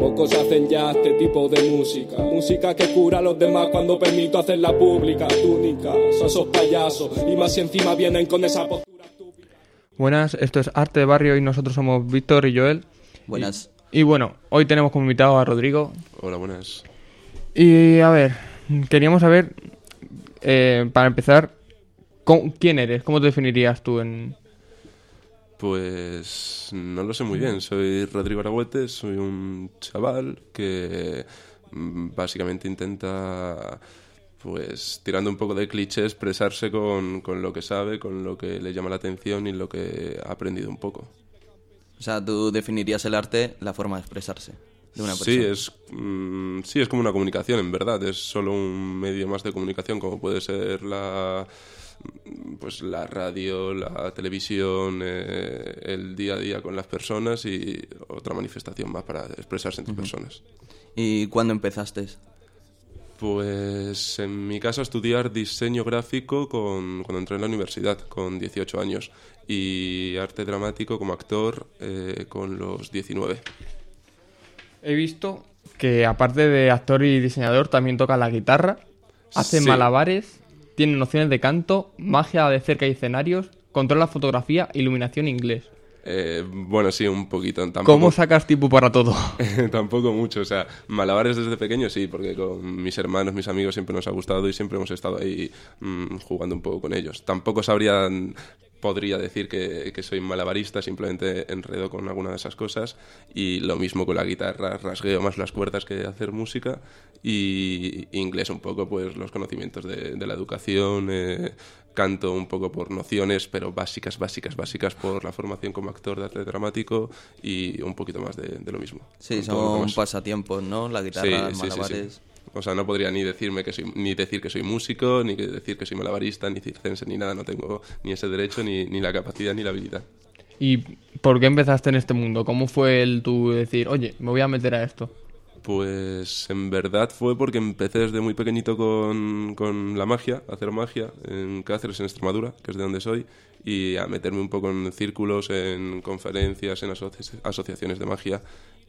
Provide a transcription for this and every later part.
Pocos hacen ya este tipo de música. Música que cura a los demás cuando permito hacerla pública. Túnica, esos payasos. Y más si encima vienen con esa postura estúpida. Buenas, esto es Arte de Barrio y nosotros somos Víctor y Joel. Buenas. Y bueno, hoy tenemos como invitado a Rodrigo. Hola, buenas. Y a ver, queríamos saber, eh, para empezar, ¿cómo- ¿quién eres? ¿Cómo te definirías tú en...? Pues no lo sé muy bien. Soy Rodrigo Aragüete, soy un chaval que mm, básicamente intenta, pues tirando un poco de cliché, expresarse con, con lo que sabe, con lo que le llama la atención y lo que ha aprendido un poco. O sea, tú definirías el arte la forma de expresarse de una Sí es, mm, sí, es como una comunicación, en verdad. Es solo un medio más de comunicación, como puede ser la, pues la radio, la televisión, eh, el día a día con las personas y otra manifestación más para expresarse entre personas. ¿Y cuándo empezaste? Pues en mi caso estudiar diseño gráfico con, cuando entré en la universidad, con 18 años, y arte dramático como actor eh, con los 19. He visto que aparte de actor y diseñador también toca la guitarra, hace Sí. malabares, tiene nociones de canto, magia de cerca y escenarios, controla fotografía, iluminación e inglés. Eh, bueno, sí, un poquito. Tampoco, ¿Cómo sacas tiempo para todo? Tampoco mucho, o sea, malabares desde pequeño sí, porque con mis hermanos, mis amigos siempre nos ha gustado y siempre hemos estado ahí mm, jugando un poco con ellos. Tampoco sabría, podría decir que, que soy malabarista, simplemente enredo con alguna de esas cosas y lo mismo con la guitarra, rasgueo más las cuerdas que hacer música y inglés un poco, pues los conocimientos de, de la educación, eh, canto un poco por nociones, pero básicas, básicas, básicas por la formación como actor de arte dramático y un poquito más de, de lo mismo. Sí, son pasatiempos, ¿no? La guitarra, Sí, los sí, sí, sí. malabares. O sea, no podría ni decirme que soy, ni decir que soy músico, ni decir que soy malabarista, ni circense, ni nada. No tengo ni ese derecho, ni, ni la capacidad, ni la habilidad. ¿Y por qué empezaste en este mundo? ¿Cómo fue el tu decir, oye, me voy a meter a esto? Pues en verdad fue porque empecé desde muy pequeñito con, con la magia, hacer magia en Cáceres, en Extremadura, que es de donde soy, y a meterme un poco en círculos, en conferencias, en asoci- asociaciones de magia.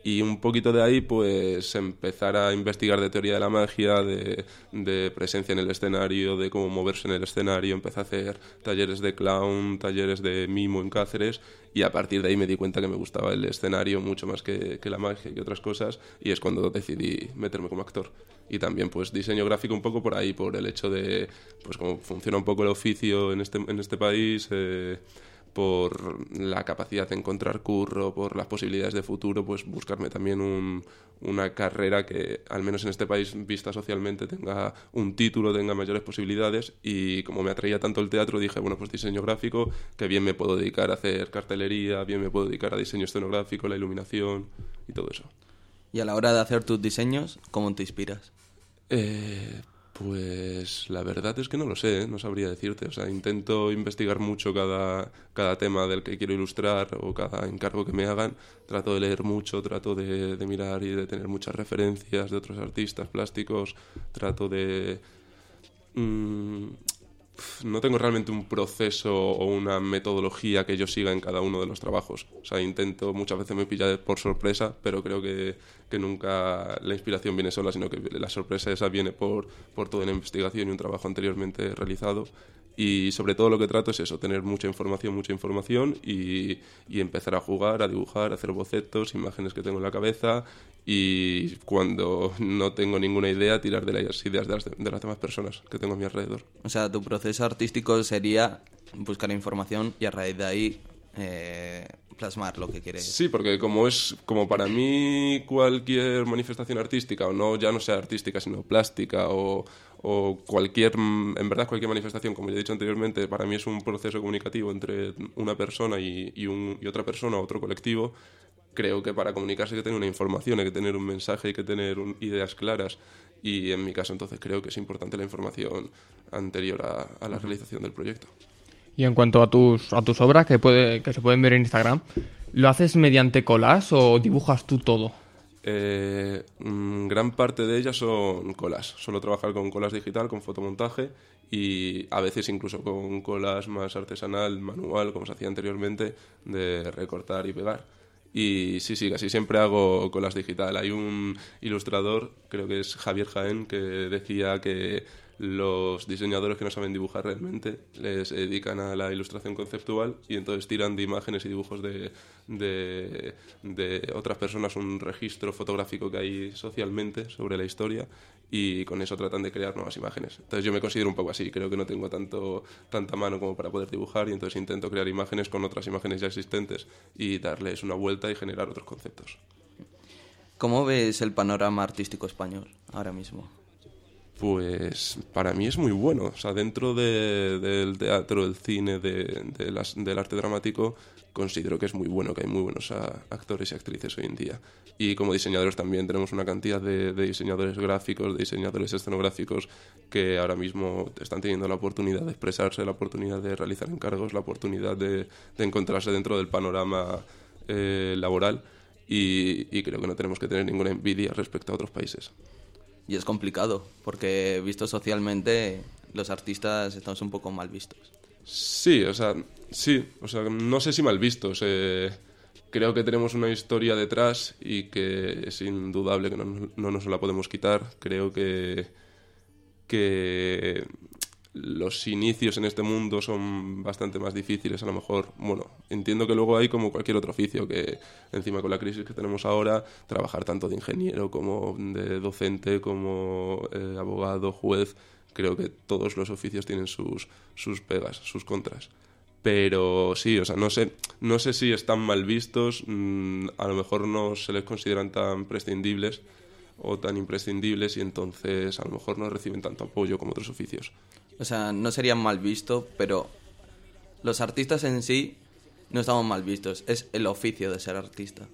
Y un poquito de ahí, pues empezar a investigar de teoría de la magia, de, de presencia en el escenario, de cómo moverse en el escenario. Empecé a hacer talleres de clown, talleres de mimo en Cáceres, y a partir de ahí me di cuenta que me gustaba el escenario mucho más que, que la magia y otras cosas, y es cuando decidí meterme como actor. Y también pues diseño gráfico un poco por ahí, por el hecho de pues cómo funciona un poco el oficio en este, en este país, eh, por la capacidad de encontrar curro, por las posibilidades de futuro, pues buscarme también un- una carrera que, al menos en este país, vista socialmente, tenga un título, tenga mayores posibilidades. Y como me atraía tanto el teatro, dije, bueno, pues diseño gráfico, que bien me puedo dedicar a hacer cartelería, bien me puedo dedicar a diseño escenográfico, la iluminación y todo eso. Y a la hora de hacer tus diseños, ¿cómo te inspiras? Eh, pues la verdad es que no lo sé, ¿eh? no sabría decirte. O sea, intento investigar mucho cada, cada tema del que quiero ilustrar o cada encargo que me hagan. Trato de leer mucho, trato de, mirar y de tener muchas referencias de otros artistas plásticos. Trato de... mm, no tengo realmente un proceso o una metodología que yo siga en cada uno de los trabajos. O sea, intento, muchas veces me pilla por sorpresa, pero creo que, que nunca la inspiración viene sola, sino que la sorpresa esa viene por, por toda la investigación y un trabajo anteriormente realizado. Y sobre todo lo que trato es eso, tener mucha información, mucha información y, y empezar a jugar, a dibujar, a hacer bocetos, imágenes que tengo en la cabeza y cuando no tengo ninguna idea tirar de las ideas de las, de las demás personas que tengo a mi alrededor. O sea, tu proceso artístico sería buscar información y a raíz de ahí eh, plasmar lo que quieres. Sí, porque como es como para mí cualquier manifestación artística, o no ya no sea artística, sino plástica, o, o cualquier, en verdad cualquier manifestación, como ya he dicho anteriormente, para mí es un proceso comunicativo entre una persona y, y un- y otra persona, otro colectivo. Creo que para comunicarse hay que tener una información, hay que tener un mensaje, hay que tener un- ideas claras. Y en mi caso, entonces, creo que es importante la información anterior a, a la realización del proyecto. Y en cuanto a tus, a tus obras que, puede, que se pueden ver en Instagram, ¿lo haces mediante colas o dibujas tú todo? Eh, mm, gran parte de ellas son colas. Suelo trabajar con colas digital, con fotomontaje y a veces incluso con colas más artesanal, manual, como se hacía anteriormente, de recortar y pegar. Y sí, sí, casi siempre hago colas digital. Hay un ilustrador, creo que es Javier Jaén, que decía que los diseñadores que no saben dibujar realmente les dedican a la ilustración conceptual y entonces tiran de imágenes y dibujos de, de, de otras personas un registro fotográfico que hay socialmente sobre la historia y con eso tratan de crear nuevas imágenes. Entonces yo me considero un poco así, creo que no tengo tanto, tanta mano como para poder dibujar y entonces intento crear imágenes con otras imágenes ya existentes y darles una vuelta y generar otros conceptos. ¿Cómo ves el panorama artístico español ahora mismo? Pues para mí es muy bueno. O sea, dentro de- del teatro, del cine, de, de las- del arte dramático, considero que es muy bueno, que hay muy buenos actores y actrices hoy en día. Y como diseñadores también tenemos una cantidad de, diseñadores gráficos, de diseñadores escenográficos que ahora mismo están teniendo la oportunidad de expresarse, la oportunidad de realizar encargos, la oportunidad de, de encontrarse dentro del panorama eh, laboral. Y, y creo que no tenemos que tener ninguna envidia respecto a otros países. Y es complicado, porque visto socialmente, los artistas estamos un poco mal vistos. Sí, o sea, sí, o sea, no sé si mal vistos. creo que tenemos una historia detrás y que es indudable que no, no nos la podemos quitar. Creo que, que los inicios en este mundo son bastante más difíciles, a lo mejor. Bueno, entiendo que luego hay como cualquier otro oficio, que encima con la crisis que tenemos ahora, trabajar tanto de ingeniero como de docente, como eh, abogado, juez, creo que todos los oficios tienen sus, sus pegas, sus contras. Pero sí, o sea, no sé, no sé si están mal vistos, mm, a lo mejor no se les consideran tan prescindibles o tan imprescindibles y entonces a lo mejor no reciben tanto apoyo como otros oficios. O sea, no serían mal vistos, pero los artistas en sí no estamos mal vistos. Es el oficio de ser artista.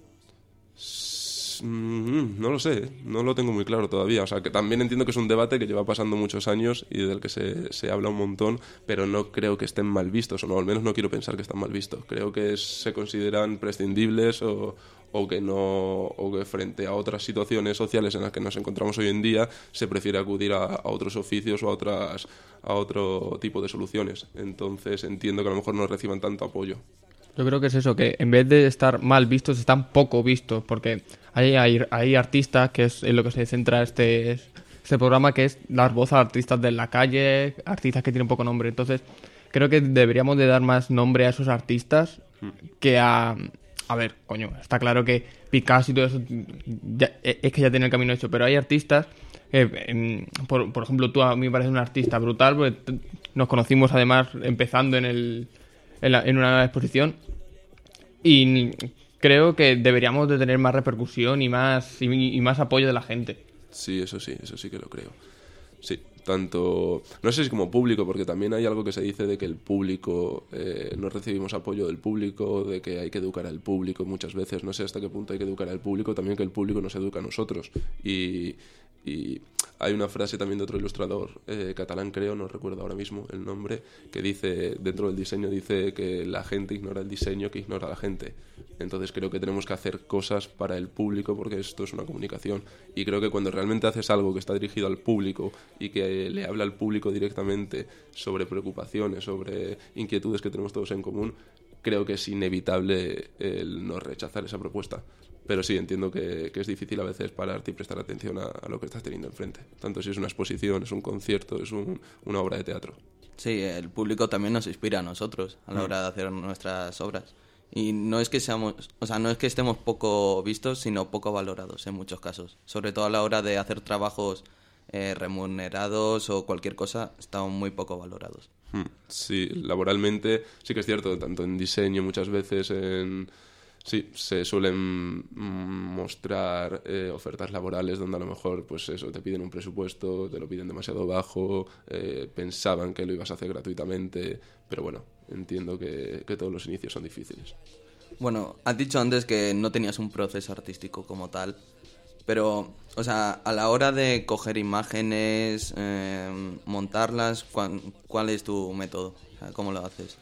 Mm, No lo sé, no lo tengo muy claro todavía. O sea, que también entiendo que es un debate que lleva pasando muchos años y del que se, se habla un montón, pero no creo que estén mal vistos, o no, al menos no quiero pensar que están mal vistos. Creo que se consideran prescindibles o, o que no o que frente a otras situaciones sociales en las que nos encontramos hoy en día se prefiere acudir a, a otros oficios o a otras a otro tipo de soluciones. Entonces entiendo que a lo mejor no reciban tanto apoyo. Yo creo que es eso, que en vez de estar mal vistos, están poco vistos, porque hay, hay, artistas, que es en lo que se centra este, este programa, que es dar voz a artistas de la calle, artistas que tienen poco nombre. Entonces, creo que deberíamos de dar más nombre a esos artistas que a... A ver, coño, está claro que Picasso y todo eso ya- es que ya tiene el camino hecho, pero hay artistas em, por, por ejemplo, tú a mí me pareces un artista brutal, porque nos conocimos además empezando en, el, en, la- en una exposición y creo que deberíamos de tener más repercusión y más, y, más apoyo de la gente. Sí, eso sí, eso sí que lo creo. Sí, tanto, no sé si como público, porque también hay algo que se dice de que el público, eh, no recibimos apoyo del público, de que hay que educar al público muchas veces, no sé hasta qué punto hay que educar al público, también que el público nos educa a nosotros. Y hay una frase también de otro ilustrador eh, catalán, creo, no recuerdo ahora mismo el nombre, que dice, dentro del diseño, dice que la gente ignora el diseño que ignora a la gente. Entonces creo que tenemos que hacer cosas para el público porque esto es una comunicación. Y creo que cuando realmente haces algo que está dirigido al público y que le habla al público directamente sobre preocupaciones, sobre inquietudes que tenemos todos en común, creo que es inevitable el no rechazar esa propuesta. Pero sí, entiendo que, que es difícil a veces pararte y prestar atención a, a lo que estás teniendo enfrente. Tanto si es una exposición, es un concierto, es un- una obra de teatro. Sí, el público también nos inspira a nosotros a la hora de hacer nuestras obras. Y no es que seamos, o sea, no es que estemos poco vistos, sino poco valorados en muchos casos. Sobre todo a la hora de hacer trabajos eh, remunerados o cualquier cosa, estamos muy poco valorados. Hmm, Sí, laboralmente sí que es cierto, tanto en diseño muchas veces en... Sí, se suelen mostrar eh, ofertas laborales donde a lo mejor, pues eso, te piden un presupuesto, te lo piden demasiado bajo, eh, pensaban que lo ibas a hacer gratuitamente, pero bueno, entiendo que, que todos los inicios son difíciles. Bueno, has dicho antes que no tenías un proceso artístico como tal, pero, o sea, a la hora de coger imágenes, eh, montarlas, ¿cuál, cuál es tu método? ¿Cómo lo haces?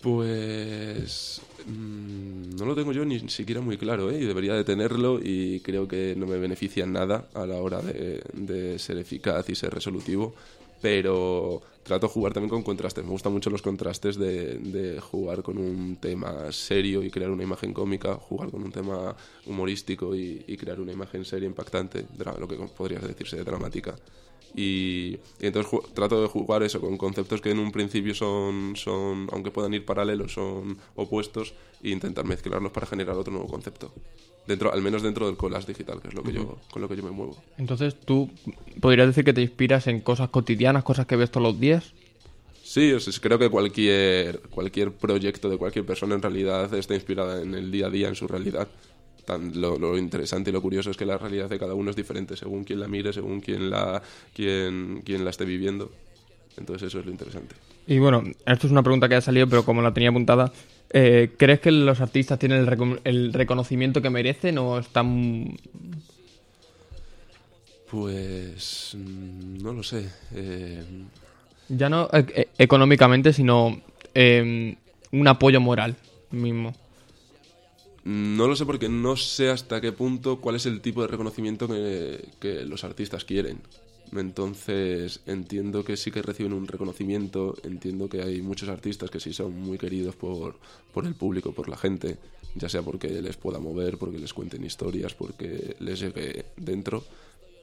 Pues mm, no lo tengo yo ni siquiera muy claro, ¿eh? y debería de tenerlo y creo que no me beneficia en nada a la hora de ser eficaz y ser resolutivo. Pero trato de jugar también con contrastes. Me gustan mucho los contrastes de, de, jugar con un tema serio y crear una imagen cómica, jugar con un tema humorístico y, y crear una imagen seria, impactante, lo que podría decirse dramática. Y, y entonces trato de jugar eso con conceptos que en un principio son, son, aunque puedan ir paralelos, son opuestos e intentar mezclarlos para generar otro nuevo concepto. Dentro, al menos dentro del collage digital, que es lo que yo, con lo que yo me muevo. Entonces, ¿tú podrías decir que te inspiras en cosas cotidianas, cosas que ves todos los días? Sí, o sea, creo que cualquier, cualquier proyecto de cualquier persona en realidad está inspirada en el día a día, en su realidad. Tan, lo, lo, interesante y lo curioso es que la realidad de cada uno es diferente según quien la mire, según quien la, quien, quien la esté viviendo. Entonces eso es lo interesante. Y bueno, esto es una pregunta que ha salido, pero como la tenía apuntada, eh, ¿crees que los artistas tienen el, reco el, reconocimiento que merecen o están...? Pues... no lo sé. Eh... Ya no e económicamente, sino eh, un apoyo moral mismo. No lo sé porque no sé hasta qué punto cuál es el tipo de reconocimiento que, que, los artistas quieren. Entonces entiendo que sí que reciben un reconocimiento, entiendo que hay muchos artistas que sí son muy queridos por, por el público, por la gente, ya sea porque les pueda mover, porque les cuenten historias, porque les llegue dentro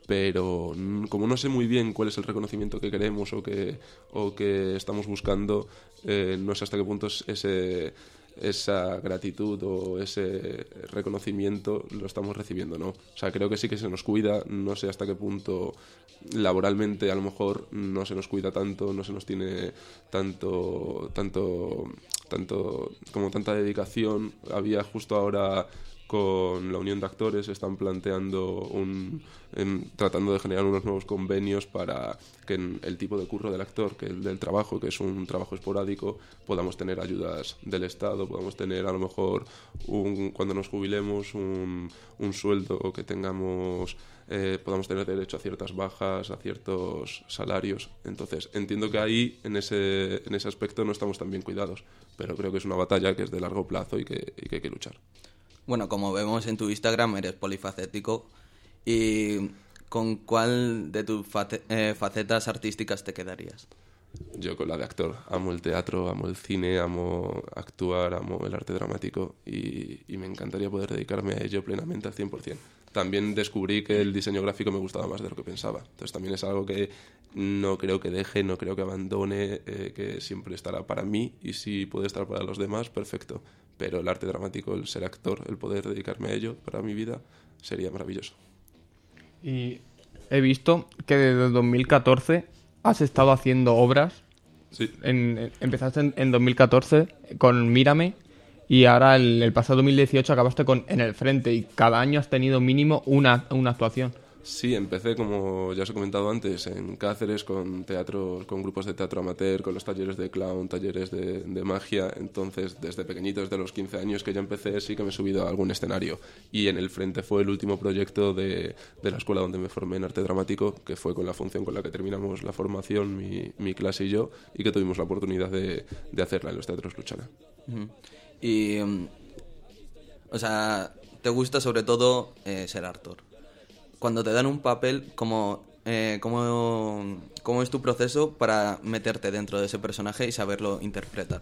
pero como no sé muy bien cuál es el reconocimiento que queremos o que, o que estamos buscando, eh, no sé hasta qué punto ese, esa gratitud o ese reconocimiento lo estamos recibiendo, ¿no? O sea, creo que sí que se nos cuida, no sé hasta qué punto laboralmente a lo mejor no se nos cuida tanto, no se nos tiene tanto, tanto, tanto, como tanta dedicación. Había justo ahora con la unión de actores están planteando un en, tratando de generar unos nuevos convenios para que en el tipo de curro del actor que el del trabajo que es un trabajo esporádico podamos tener ayudas del estado podamos tener a lo mejor un, cuando nos jubilemos un, un sueldo que tengamos eh, podamos tener derecho a ciertas bajas, a ciertos salarios. Entonces, entiendo que ahí, en ese, en ese aspecto, no estamos tan bien cuidados, pero creo que es una batalla que es de largo plazo y que hay que luchar. Bueno, como vemos en tu Instagram, eres polifacético. ¿Y con cuál de tus eh, facetas artísticas te quedarías? Yo con la de actor. Amo el teatro, amo el cine, amo actuar, amo el arte dramático y, me encantaría poder dedicarme a ello plenamente al 100%. También descubrí que el diseño gráfico me gustaba más de lo que pensaba. Entonces también es algo que no creo que deje, no creo que abandone, eh, que siempre estará para mí y si puede estar para los demás, perfecto. Pero el arte dramático, el ser actor, el poder dedicarme a ello para mi vida, sería maravilloso. Y he visto que desde 2014 has estado haciendo obras. Sí. En, empezaste en, en, 2014 con Mírame y ahora el, el, pasado 2018 acabaste con En el Frente y cada año has tenido mínimo una, una actuación. Sí, empecé, como ya os he comentado antes, en Cáceres con teatro, con grupos de teatro amateur, con los talleres de clown, talleres de, de, magia. Entonces, desde pequeñito, desde los 15 años que ya empecé, sí que me he subido a algún escenario. Y en el frente fue el último proyecto de, de la escuela donde me formé en arte dramático, que fue con la función con la que terminamos la formación, mi, mi clase y yo, y que tuvimos la oportunidad de, de hacerla en los teatros Luchana. Y, o sea, te gusta sobre todo eh, ser actor cuando te dan un papel, ¿cómo, eh, cómo, ¿cómo es tu proceso para meterte dentro de ese personaje y saberlo interpretar?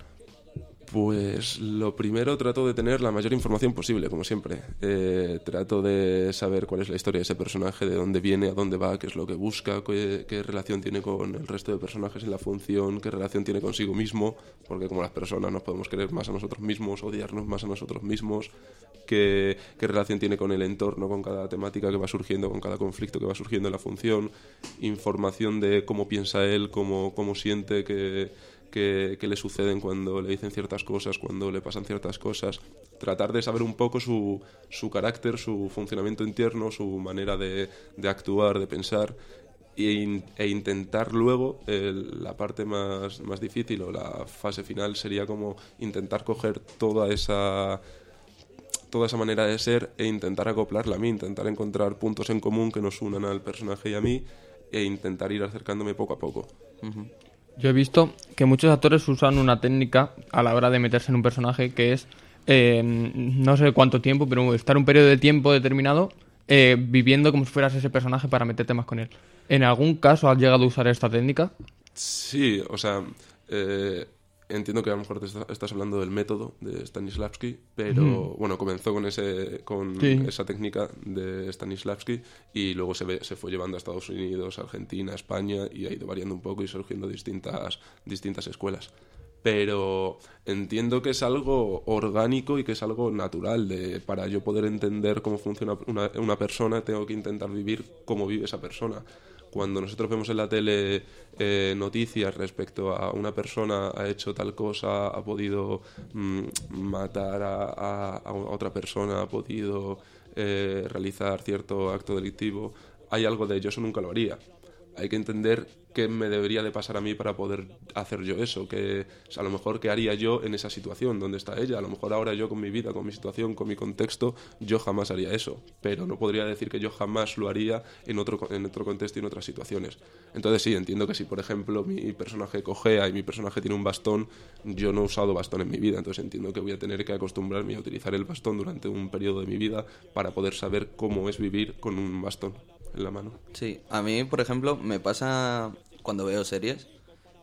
Pues lo primero trato de tener la mayor información posible, como siempre. Eh, trato de saber cuál es la historia de ese personaje, de dónde viene, a dónde va, qué es lo que busca, qué, qué, relación tiene con el resto de personajes en la función, qué relación tiene consigo mismo, porque como las personas nos podemos querer más a nosotros mismos, odiarnos más a nosotros mismos, qué, qué relación tiene con el entorno, con cada temática que va surgiendo, con cada conflicto que va surgiendo en la función, información de cómo piensa él, cómo, cómo siente que que, le suceden cuando le dicen ciertas cosas, cuando le pasan ciertas cosas. Tratar de saber un poco su, su carácter, su funcionamiento interno, su manera de, de actuar, de pensar. E, e intentar luego la parte más, más difícil o la fase final sería como intentar coger toda esa toda esa manera de ser e intentar acoplarla a mí, intentar encontrar puntos en común que nos unan al personaje y a mí e intentar ir acercándome poco a poco. Yo he visto que muchos actores usan una técnica a la hora de meterse en un personaje que es, eh, no sé cuánto tiempo, pero estar un periodo de tiempo determinado eh, viviendo como si fueras ese personaje para meterte más con él. ¿En algún caso has llegado a usar esta técnica? Sí, o sea, eh, entiendo que a lo mejor te está- estás hablando del método de Stanislavski, pero bueno, comenzó con ese con Sí. esa técnica de Stanislavski y luego se, ve- se fue llevando a Estados Unidos, Argentina, España y ha ido variando un poco y surgiendo distintas, distintas escuelas. Pero entiendo que es algo orgánico y que es algo natural. De, para yo poder entender cómo funciona una, una persona, tengo que intentar vivir cómo vive esa persona cuando nosotros vemos en la tele eh, noticias respecto a una persona ha hecho tal cosa, ha podido mm, matar a, otra persona, ha podido eh, realizar cierto acto delictivo, hay algo de yo eso nunca lo haría. Hay que entender qué me debería de pasar a mí para poder hacer yo eso, que a lo mejor qué haría yo en esa situación, donde está ella, a lo mejor ahora yo con mi vida, con mi situación, con mi contexto, yo jamás haría eso, pero no podría decir que yo jamás lo haría en otro, en otro contexto y en otras situaciones. Entonces sí, entiendo que si por ejemplo mi personaje cojea y mi personaje tiene un bastón, yo no he usado bastón en mi vida, entonces entiendo que voy a tener que acostumbrarme a utilizar el bastón durante un periodo de mi vida para poder saber cómo es vivir con un bastón en la mano. Sí, a mí, por ejemplo, me pasa cuando veo series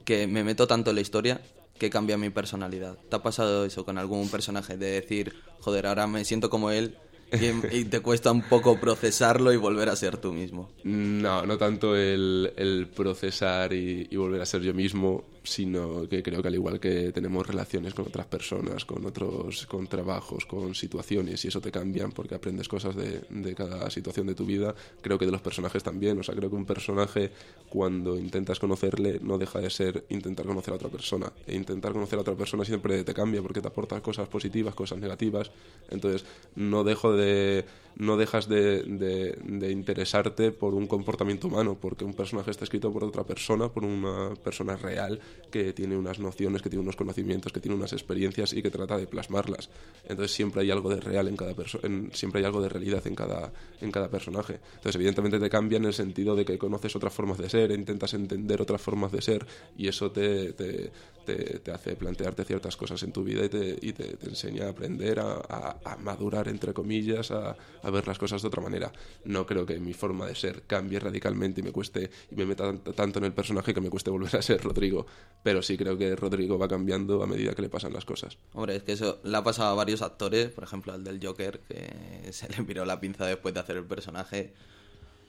que me meto tanto en la historia que cambia mi personalidad. ¿Te ha pasado eso con algún personaje? De decir, joder, ahora me siento como él y, y te cuesta un poco procesarlo y volver a ser tú mismo. No, no tanto el, el procesar y, y volver a ser yo mismo, sino que creo que al igual que tenemos relaciones con otras personas, con otros, con trabajos, con situaciones, y eso te cambian porque aprendes cosas de, de cada situación de tu vida, creo que de los personajes también. O sea, creo que un personaje, cuando intentas conocerle, no deja de ser intentar conocer a otra persona. E intentar conocer a otra persona siempre te cambia porque te aporta cosas positivas, cosas negativas. Entonces, no dejo de no dejas de, de- de interesarte por un comportamiento humano, porque un personaje está escrito por otra persona, por una persona real que tiene unas nociones, que tiene unos conocimientos, que tiene unas experiencias y que trata de plasmarlas. Entonces siempre hay algo de real en cada persona, siempre hay algo de realidad en cada, en cada personaje. Entonces evidentemente te cambia en el sentido de que conoces otras formas de ser, intentas entender otras formas de ser y eso te, te, te- te hace plantearte ciertas cosas en tu vida y te, y te- te enseña a aprender a, a- a madurar, entre comillas, a, a ver las cosas de otra manera. No creo que mi forma de ser cambie radicalmente y me cueste y me meta tant- tanto en el personaje que me cueste volver a ser Rodrigo, pero sí creo que Rodrigo va cambiando a medida que le pasan las cosas. Hombre, es que eso le ha pasado a varios actores, por ejemplo al del Joker, que se le miró la pinza después de hacer el personaje.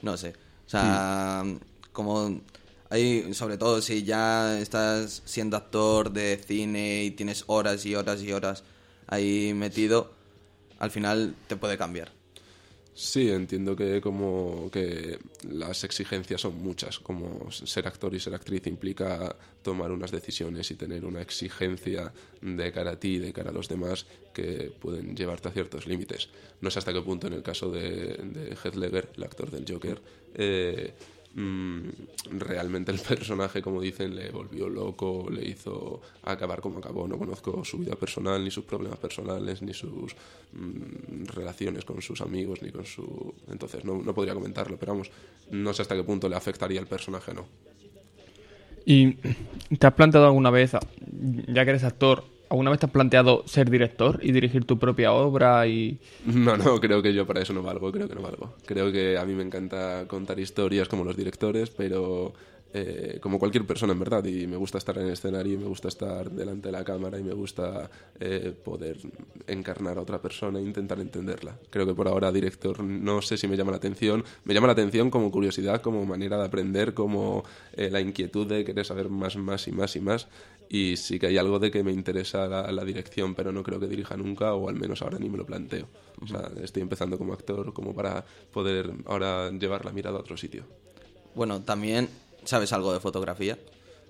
No sé. O sea, como hay, sobre todo si ya estás siendo actor de cine y tienes horas y horas y horas ahí metido, al final te puede cambiar. Sí, entiendo que como que las exigencias son muchas, como ser actor y ser actriz implica tomar unas decisiones y tener una exigencia de cara a ti y de cara a los demás que pueden llevarte a ciertos límites. No sé hasta qué punto en el caso de, de Heath Ledger, el actor del Joker, eh, realmente el personaje, como dicen, le volvió loco, le hizo acabar como acabó. No conozco su vida personal, ni sus problemas personales, ni sus mm, relaciones con sus amigos, ni con su... Entonces no, no podría comentarlo, pero vamos, no sé hasta qué punto le afectaría al personaje, no. ¿Y te has planteado alguna vez, ya que eres actor, alguna vez te has planteado ser director y dirigir tu propia obra y... No, no, creo que yo para eso no valgo, creo que no valgo. Creo que a mí me encanta contar historias como los directores, pero eh, como cualquier persona en verdad, y me gusta estar en el escenario, me gusta estar delante de la cámara, y me gusta eh, poder encarnar a otra persona e intentar entenderla. Creo que por ahora director no sé si me llama la atención, me llama la atención como curiosidad, como manera de aprender, como eh, la inquietud de querer saber más, más y más y más, y sí que hay algo de que me interesa la, la dirección, pero no creo que dirija nunca, o al menos ahora ni me lo planteo. O sea, estoy empezando como actor, como para poder ahora llevar la mirada a otro sitio. Bueno, también sabes algo de fotografía.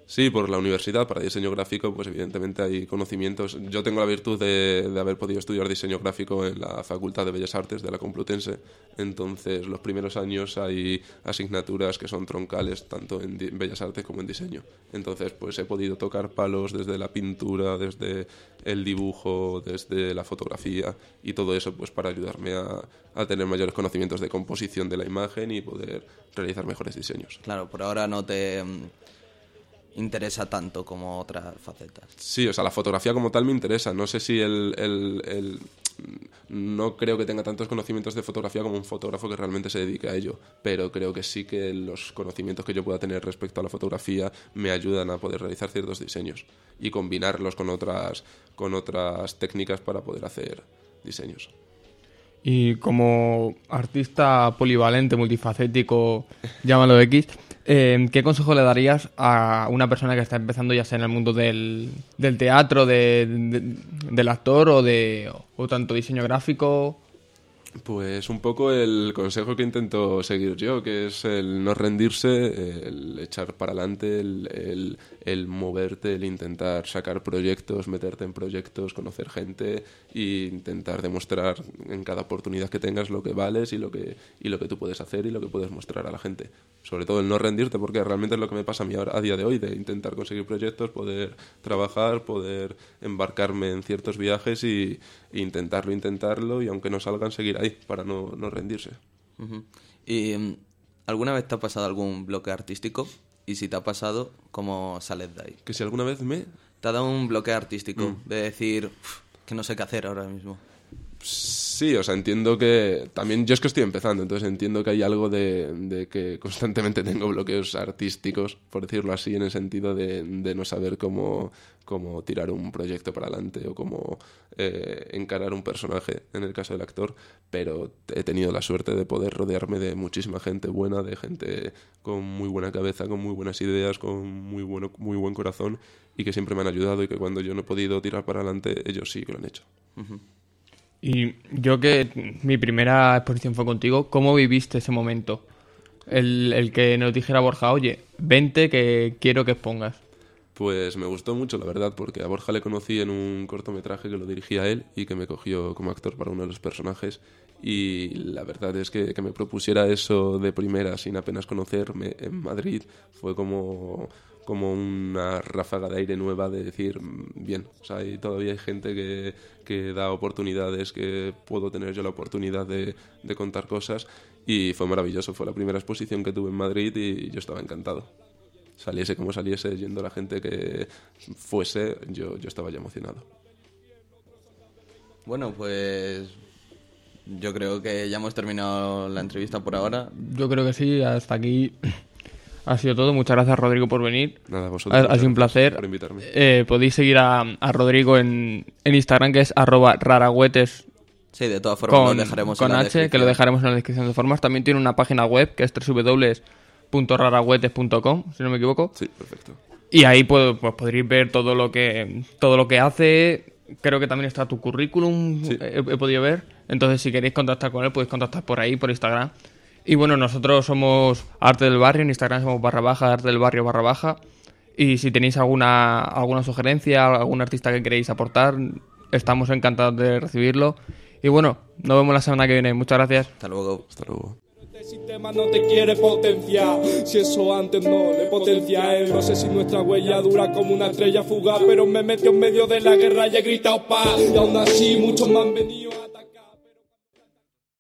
Sí, por la universidad, para diseño gráfico, pues evidentemente hay conocimientos. Yo tengo la virtud de, haber podido estudiar diseño gráfico en la Facultad de Bellas Artes de la Complutense. Entonces, los primeros años hay asignaturas que son troncales tanto en Bellas Artes como en diseño. Entonces, pues he podido tocar palos desde la pintura, desde el dibujo, desde la fotografía y todo eso, pues para ayudarme a, tener mayores conocimientos de composición de la imagen y poder realizar mejores diseños. Claro, por ahora no te interesa tanto como otras facetas. Sí, o sea, la fotografía como tal me interesa. No sé si el, el- el- no creo que tenga tantos conocimientos de fotografía como un fotógrafo que realmente se dedique a ello, pero creo que sí que los conocimientos que yo pueda tener respecto a la fotografía me ayudan a poder realizar ciertos diseños y combinarlos con otras, con otras técnicas para poder hacer diseños. Y como artista polivalente, multifacético, llámalo X, eh, ¿qué consejo le darías a una persona que está empezando ya sea en el mundo del, del teatro, de, de- del actor o de o tanto diseño gráfico? Pues un poco el consejo que intento seguir yo, que es el no rendirse, el echar para adelante, el, el- moverte, el intentar sacar proyectos, meterte en proyectos, conocer gente e intentar demostrar en cada oportunidad que tengas lo que vales y lo que, y lo que tú puedes hacer y lo que puedes mostrar a la gente. Sobre todo el no rendirte, porque realmente es lo que me pasa a mí ahora, a día de hoy, de intentar conseguir proyectos, poder trabajar, poder embarcarme en ciertos viajes y, intentarlo, intentarlo y aunque no salgan, seguir ahí para no, no rendirse. ¿Y mm, alguna vez te ha pasado algún bloque artístico? Y si te ha pasado, ¿cómo sales de ahí? Que si alguna vez me... ¿Te ha dado un bloque artístico Mm. de decir "Uf, que no sé qué hacer ahora mismo? Sí, o sea, entiendo que también yo es que estoy empezando, entonces entiendo que hay algo de, que constantemente tengo bloqueos artísticos, por decirlo así, en el sentido de, no saber cómo, cómo tirar un proyecto para adelante o cómo eh, encarar un personaje, en el caso del actor, pero he tenido la suerte de poder rodearme de muchísima gente buena, de gente con muy buena cabeza, con muy buenas ideas, con muy, bueno, muy buen corazón y que siempre me han ayudado y que cuando yo no he podido tirar para adelante, ellos sí que lo han hecho. Y yo que mi primera exposición fue contigo, ¿cómo viviste ese momento? El, el que nos dijera Borja, oye, vente que quiero que expongas. Pues me gustó mucho, la verdad, porque a Borja le conocí en un cortometraje que lo dirigía él y que me cogió como actor para uno de los personajes. Y la verdad es que, que me propusiera eso de primera, sin apenas conocerme, en Madrid, fue como, como una ráfaga de aire nueva de decir, "Mm, bien, o sea, y todavía hay gente que, que da oportunidades, que puedo tener yo la oportunidad de, de contar cosas. Y fue maravilloso, fue la primera exposición que tuve en Madrid y yo estaba encantado saliese como saliese, yendo la gente que fuese, yo, yo estaba ya emocionado. Bueno, pues yo creo que ya hemos terminado la entrevista por ahora. Yo creo que sí, hasta aquí ha sido todo. Muchas gracias, Rodrigo, por venir. Nada, Ha, vosotros. ha sido un placer. Por invitarme. Eh, podéis seguir a, a Rodrigo en, en Instagram, que es arroba raragüetes Sí, de todas formas con, lo dejaremos con en la H, que lo descripción. dejaremos en la descripción de formas. También tiene una página web que es www.raragüetes.com, si no me equivoco. Sí, perfecto. Y ahí pues, pues podréis ver todo lo que todo lo que hace. Creo que también está tu currículum, Sí. he, he podido ver. Entonces, si queréis contactar con él, podéis contactar por ahí, por Instagram. Y bueno, nosotros somos Arte del Barrio, en Instagram somos barra baja, Arte del Barrio barra baja. Y si tenéis alguna, alguna sugerencia, algún artista que queréis aportar, estamos encantados de recibirlo. Y bueno, nos vemos la semana que viene. Muchas gracias. Hasta luego. Hasta luego. Este sistema no te quiere potenciar. Si eso antes no le potencia a él, no sé si nuestra huella dura como una estrella fugaz. Pero me metió en medio de la guerra y he gritado paz. Y aún así, muchos me han venido.